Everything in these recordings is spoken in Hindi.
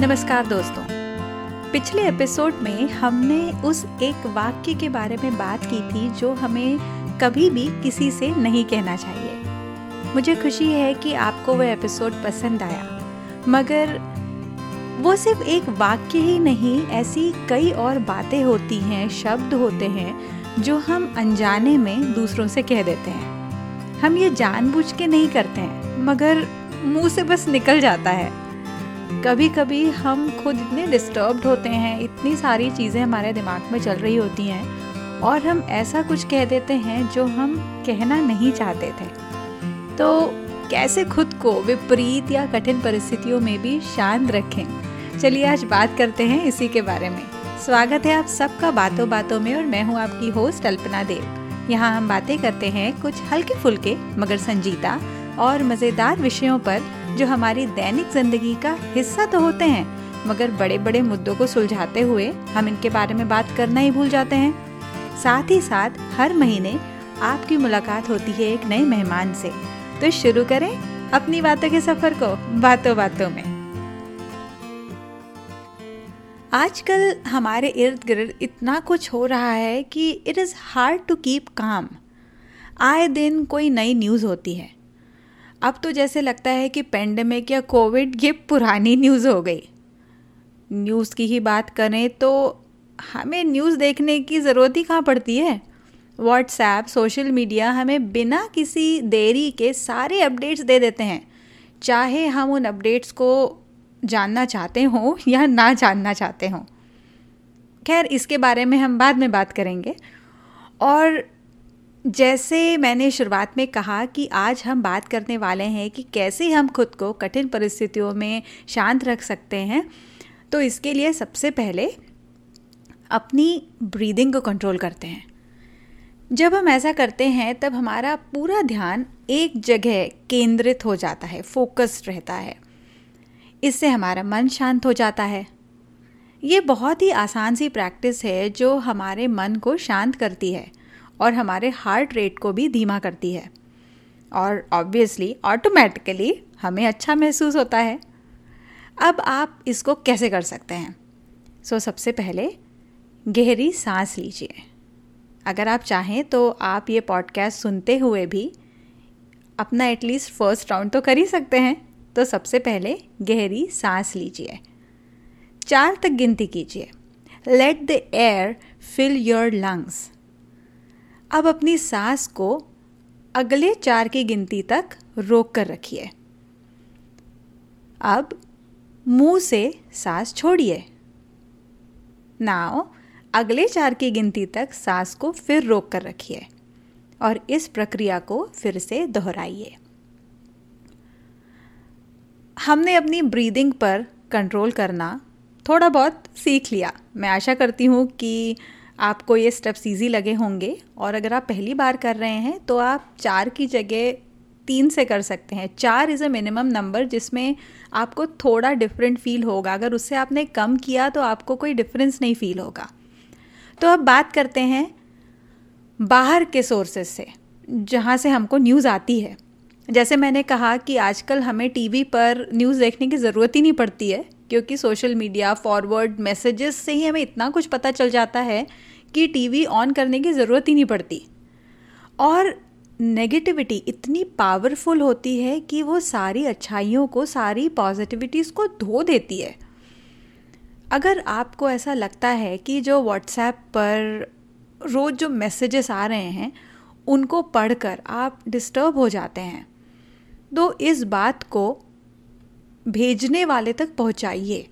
नमस्कार दोस्तों। पिछले एपिसोड में हमने उस एक वाक्य के बारे में बात की थी जो हमें कभी भी किसी से नहीं कहना चाहिए। मुझे खुशी है कि आपको वह एपिसोड पसंद आया। मगर वो सिर्फ़ एक वाक्य ही नहीं, ऐसी कई और बातें होती हैं, शब्द होते हैं, जो हम अनजाने में दूसरों से कह देते हैं। हम ये जानबूझ के नहीं करते हैं, मगर मुँह से बस निकल जाता है। कभी कभी हम खुद इतने डिस्टर्ब्ड होते हैं, इतनी सारी चीज़ें हमारे दिमाग में चल रही होती हैं और हम ऐसा कुछ कह देते हैं जो हम कहना नहीं चाहते थे। तो कैसे खुद को विपरीत या कठिन परिस्थितियों में भी शांत रखें? चलिए आज बात करते हैं इसी के बारे में। स्वागत है आप सबका बातों बातों में और मैं हूँ आपकी होस्ट अल्पना देव। यहाँ हम बातें करते हैं कुछ हल्के फुल्के मगर संजीदा और मज़ेदार विषयों पर जो हमारी दैनिक ज़िंदगी का हिस्सा तो होते हैं, मगर बड़े बड़े मुद्दों को सुलझाते हुए हम इनके बारे में बात करना ही भूल जाते हैं। साथ ही साथ, हर महीने आपकी मुलाकात होती है एक नए मेहमान से। तो शुरू करें अपनी बातों के सफ़र को बातों बातों में। आजकल हमारे इर्द गिर्द इतना कुछ हो रहा है कि it is hard to keep काम आए दिन कोई नई न्यूज़ होती है। अब तो जैसे लगता है कि पेंडेमिक या कोविड ये पुरानी न्यूज़ हो गई। न्यूज़ की ही बात करें तो हमें न्यूज़ देखने की ज़रूरत ही कहाँ पड़ती है? व्हाट्सएप सोशल मीडिया हमें बिना किसी देरी के सारे अपडेट्स दे देते हैं। चाहे हम उन अपडेट्स को जानना चाहते हों या ना जानना चाहते हों। खैर, इसके बारे में हम बाद में बात करेंगे। और जैसे मैंने शुरुआत में कहा कि आज हम बात करने वाले हैं कि कैसे हम खुद को कठिन परिस्थितियों में शांत रख सकते हैं। तो इसके लिए सबसे पहले अपनी ब्रीदिंग को कंट्रोल करते हैं। जब हम ऐसा करते हैं, तब हमारा पूरा ध्यान एक जगह केंद्रित हो जाता है फोकस्ड रहता है। इससे हमारा मन शांत हो जाता है। ये बहुत ही आसान सी प्रैक्टिस है जो हमारे मन को शांत करती है। और हमारे हार्ट रेट को भी धीमा करती है। और ऑब्वियसली ऑटोमेटिकली हमें अच्छा महसूस होता है। अब आप इसको कैसे कर सकते हैं? सो so, सबसे पहले गहरी सांस लीजिए। अगर आप चाहें तो आप ये पॉडकास्ट सुनते हुए भी अपना एटलीस्ट फ़र्स्ट राउंड तो कर ही सकते हैं। तो सबसे पहले गहरी सांस लीजिए। चार तक गिनती कीजिए। Let the air fill your lungs अब अपनी सांस को अगले चार की गिनती तक रोक कर रखिए। अब मुँह से सांस छोड़िए। नाव अगले चार की गिनती तक सांस को फिर रोक कर रखिए और इस प्रक्रिया को फिर से दोहराइए। हमने अपनी ब्रीदिंग पर कंट्रोल करना थोड़ा बहुत सीख लिया। मैं आशा करती हूँ कि आपको ये स्टेप्स ईजी लगे होंगे और अगर आप पहली बार कर रहे हैं तो आप चार की जगह तीन से कर सकते हैं। चार इज़ अ मिनिमम नंबर जिसमें आपको थोड़ा डिफरेंट फील होगा। अगर उससे आपने कम किया तो आपको कोई डिफरेंस नहीं फील होगा। तो अब बात करते हैं बाहर के सोर्सेज से, जहाँ से हमको न्यूज़ आती है। जैसे मैंने कहा कि आजकल हमें टीवी पर न्यूज़ देखने की ज़रूरत ही नहीं पड़ती है। क्योंकि सोशल मीडिया फॉरवर्ड मैसेजेस से ही हमें इतना कुछ पता चल जाता है कि टीवी ऑन करने की ज़रूरत ही नहीं पड़ती। और नेगेटिविटी इतनी पावरफुल होती है कि वो सारी अच्छाइयों को, सारी पॉजिटिविटीज़ को धो देती है। अगर आपको ऐसा लगता है कि जो व्हाट्सएप पर रोज़ जो मैसेजेस आ रहे हैं, उनको पढ़कर आप डिस्टर्ब हो जाते हैं तो इस बात को भेजने वाले तक पहुंचाइए।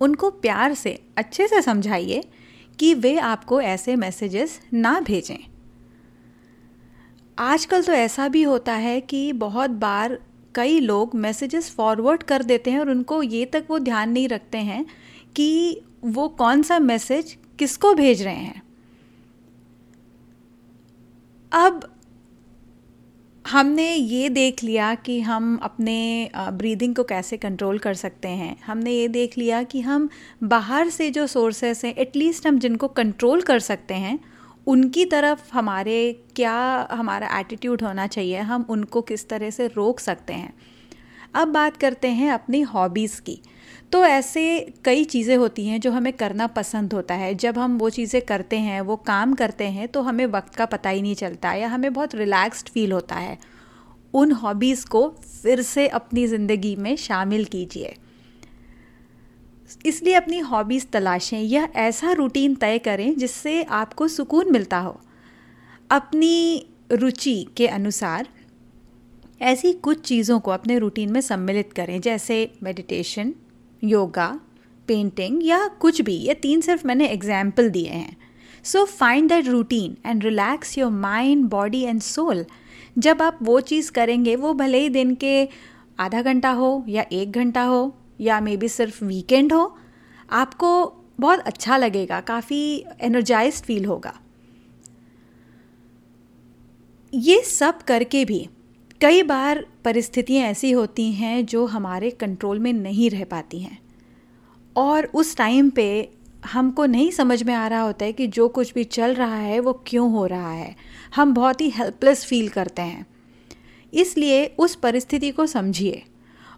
उनको प्यार से, अच्छे से समझाइए कि वे आपको ऐसे मैसेजेस ना भेजें। आजकल तो ऐसा भी होता है कि बहुत बार कई लोग मैसेजेस फॉरवर्ड कर देते हैं और उनको ये तक वो ध्यान नहीं रखते हैं कि वो कौन सा मैसेज किसको भेज रहे हैं। अब हमने ये देख लिया कि हम अपने ब्रीदिंग को कैसे कंट्रोल कर सकते हैं। हमने ये देख लिया कि हम बाहर से जो सोर्सेस हैं एटलीस्ट हम जिनको कंट्रोल कर सकते हैं, उनकी तरफ़ हमारे क्या, हमारा एटीट्यूड होना चाहिए, हम उनको किस तरह से रोक सकते हैं। अब बात करते हैं अपनी हॉबीज़ की। तो ऐसे कई चीज़ें होती हैं जो हमें करना पसंद होता है। जब हम वो चीज़ें करते हैं, वो काम करते हैं तो हमें वक्त का पता ही नहीं चलता या हमें बहुत रिलैक्स्ड फील होता है। उन हॉबीज़ को फिर से अपनी ज़िंदगी में शामिल कीजिए। इसलिए अपनी हॉबीज़ तलाशें। या ऐसा रूटीन तय करें जिससे आपको सुकून मिलता हो। अपनी रुचि के अनुसार ऐसी कुछ चीज़ों को अपने रूटीन में सम्मिलित करें, जैसे मेडिटेशन योगा पेंटिंग या कुछ भी, ये तीन सिर्फ़ मैंने एग्ज़ाम्पल दिए हैं। So find that routine and relax your mind body and soul जब आप वो चीज़ करेंगे, वो भले ही दिन के आधा घंटा हो या एक घंटा हो या मे बी सिर्फ़ वीकेंड हो, आपको बहुत अच्छा लगेगा, काफ़ी एनर्जाइज फील होगा। ये सब करके भी कई बार परिस्थितियाँ ऐसी होती हैं जो हमारे कंट्रोल में नहीं रह पाती हैं। और उस टाइम पे हमको नहीं समझ में आ रहा होता है कि जो कुछ भी चल रहा है, वो क्यों हो रहा है। हम बहुत ही हेल्पलेस फील करते हैं। इसलिए उस परिस्थिति को समझिए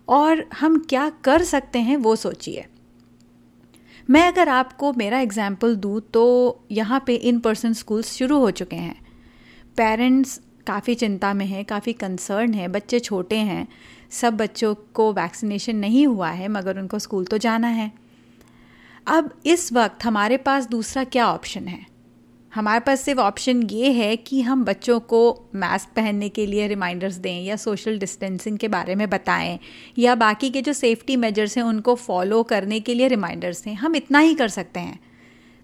और हम क्या कर सकते हैं वो सोचिए। मैं अगर आपको मेरा एग्ज़ाम्पल दूँ तो यहाँ पे इन पर्सन स्कूल्स शुरू हो चुके हैं। पेरेंट्स काफ़ी चिंता में है, काफ़ी कंसर्न है, बच्चे छोटे हैं, सब बच्चों को वैक्सीनेशन नहीं हुआ है, मगर उनको स्कूल तो जाना है। अब इस वक्त हमारे पास दूसरा क्या ऑप्शन है? हमारे पास सिर्फ़ ऑप्शन ये है कि हम बच्चों को मास्क पहनने के लिए रिमाइंडर्स दें या सोशल डिस्टेंसिंग के बारे में बताएँ, या बाकी के जो सेफ्टी मेजर्स हैं उनको फॉलो करने के लिए रिमाइंडर्स दें। हम इतना ही कर सकते हैं।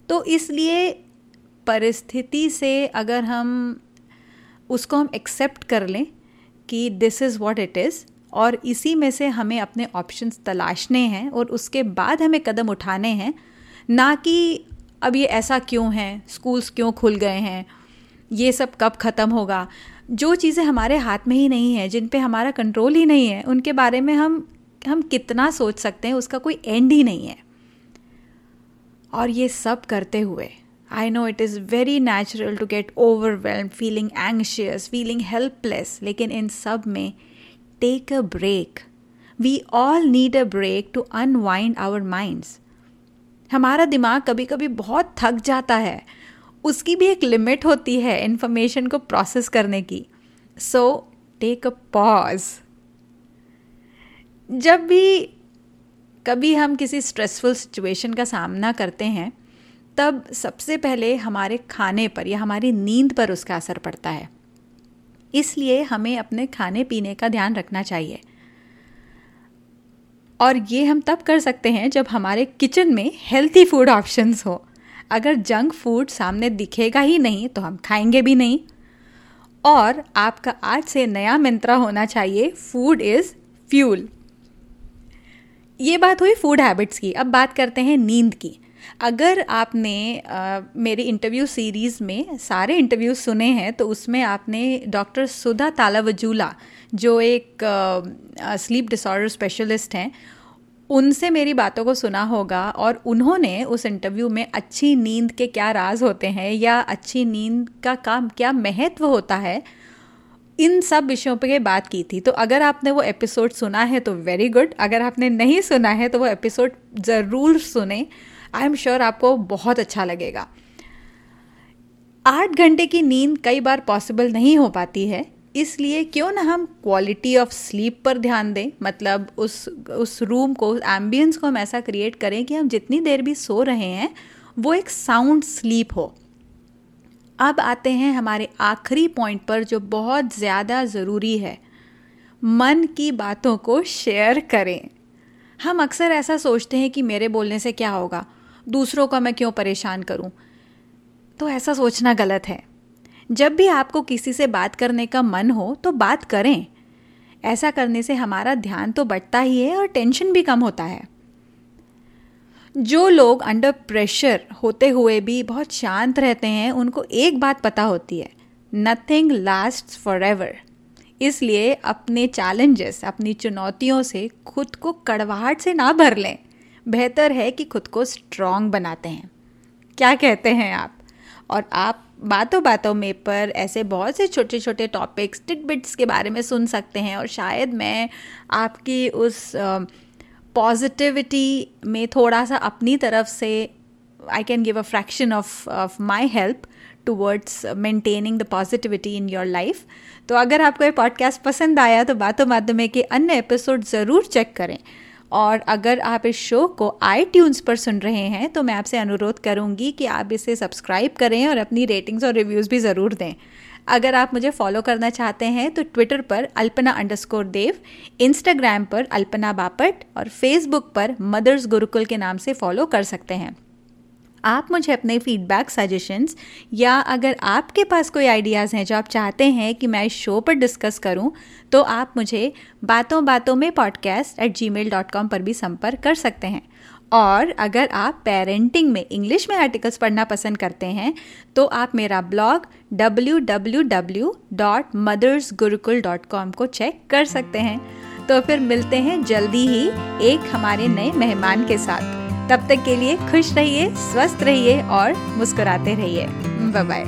तो इसलिए परिस्थिति से अगर हम उसको हम एक्सेप्ट कर लें कि this is what it is और इसी में से हमें अपने ऑप्शंस तलाशने हैं और उसके बाद हमें कदम उठाने हैं, ना कि अब ये ऐसा क्यों है स्कूल्स क्यों खुल गए हैं, ये सब कब ख़त्म होगा। जो चीज़ें हमारे हाथ में ही नहीं है, जिन पे हमारा कंट्रोल ही नहीं है, उनके बारे में हम हम कितना सोच सकते हैं, उसका कोई एंड ही नहीं है। और ये सब करते हुए I know it is very natural to get overwhelmed, feeling anxious, feeling helpless, लेकिन इन सब में take a break. We all need a break to unwind our minds. हमारा दिमाग कभी कभी बहुत थक जाता है उसकी भी एक लिमिट होती है इन्फॉर्मेशन को प्रोसेस करने की सो टेक अ पॉज जब भी कभी हम किसी स्ट्रेसफुल सिचुएशन का सामना करते हैं तब सबसे पहले हमारे खाने पर या हमारी नींद पर उसका असर पड़ता है। इसलिए हमें अपने खाने पीने का ध्यान रखना चाहिए। और ये हम तब कर सकते हैं जब हमारे किचन में हेल्थी फ़ूड ऑप्शंस हो। अगर जंक फ़ूड सामने दिखेगा ही नहीं तो हम खाएँगे भी नहीं। और आपका आज से नया मंत्रा होना चाहिए फ़ूड इज़ फ्यूल ये बात हुई फ़ूड हैबिट्स की। अब बात करते हैं नींद की। अगर आपने मेरी इंटरव्यू सीरीज़ में सारे इंटरव्यू सुने हैं तो उसमें आपने डॉक्टर सुधा तालावजूला, जो एक स्लीप डिसऑर्डर स्पेशलिस्ट हैं, उनसे मेरी बातों को सुना होगा और उन्होंने उस इंटरव्यू में अच्छी नींद के क्या राज होते हैं या अच्छी नींद का काम क्या महत्व होता है, इन सब विषयों पे बात की थी। तो अगर आपने वो एपिसोड सुना है तो वेरी गुड अगर आपने नहीं सुना है तो वो एपिसोड ज़रूर सुने। आई एम श्योर आपको बहुत अच्छा लगेगा। आठ घंटे की नींद कई बार पॉसिबल नहीं हो पाती है, इसलिए क्यों ना हम क्वालिटी ऑफ़ स्लीप पर ध्यान दें। मतलब उस उस रूम को एम्बियंस को हम ऐसा क्रिएट करें कि हम जितनी देर भी सो रहे हैं, वो एक साउंड स्लीप हो। अब आते हैं हमारे आखिरी पॉइंट पर जो बहुत ज़्यादा ज़रूरी है। मन की बातों को शेयर करें। हम अक्सर ऐसा सोचते हैं कि मेरे बोलने से क्या होगा? दूसरों का मैं क्यों परेशान करूँ? तो ऐसा सोचना गलत है। जब भी आपको किसी से बात करने का मन हो तो बात करें। ऐसा करने से हमारा ध्यान तो बढ़ता ही है और टेंशन भी कम होता है। जो लोग अंडर प्रेशर होते हुए भी बहुत शांत रहते हैं, उनको एक बात पता होती है, नथिंग लास्ट फॉर एवर इसलिए अपने चैलेंजेस, अपनी चुनौतियों से खुद को कड़वाहट से ना भर लें। बेहतर है कि खुद को स्ट्रॉन्ग बनाते हैं। क्या कहते हैं आप? और आप बातों बातों में पर ऐसे बहुत से छोटे छोटे टॉपिक्स टिट बिट्स के बारे में सुन सकते हैं और शायद मैं आपकी उस पॉजिटिविटी में थोड़ा सा अपनी तरफ़ से I can give a fraction of of my help towards maintaining the positivity in your life तो अगर आपको ये पॉडकास्ट पसंद आया तो बातों माध्यम के अन्य एपिसोड ज़रूर चेक करें। और अगर आप इस शो को आई पर सुन रहे हैं तो मैं आपसे अनुरोध करूँगी कि आप इसे सब्सक्राइब करें और अपनी रेटिंग्स और रिव्यूज़ भी ज़रूर दें। अगर आप मुझे फॉलो करना चाहते हैं तो ट्विटर पर अल्पना अंडरस्कोर देव इंस्टाग्राम पर अल्पना बापट और फेसबुक पर मदर्स गुरुकुल के नाम से फॉलो कर सकते हैं। आप मुझे अपने फीडबैक सजेशंस या अगर आपके पास कोई आइडियाज़ हैं जो आप चाहते हैं कि मैं इस शो पर डिस्कस करूँ तो आप मुझे बातों बातों में podcast at Gmail dot com पर भी संपर्क कर सकते हैं। और अगर आप पेरेंटिंग में इंग्लिश में आर्टिकल्स पढ़ना पसंद करते हैं तो आप मेरा ब्लॉग कॉम को चेक कर सकते हैं। तो फिर मिलते हैं जल्दी ही एक हमारे नए मेहमान के साथ। तब तक के लिए खुश रहिए स्वस्थ रहिए और मुस्कुराते रहिए। Bye bye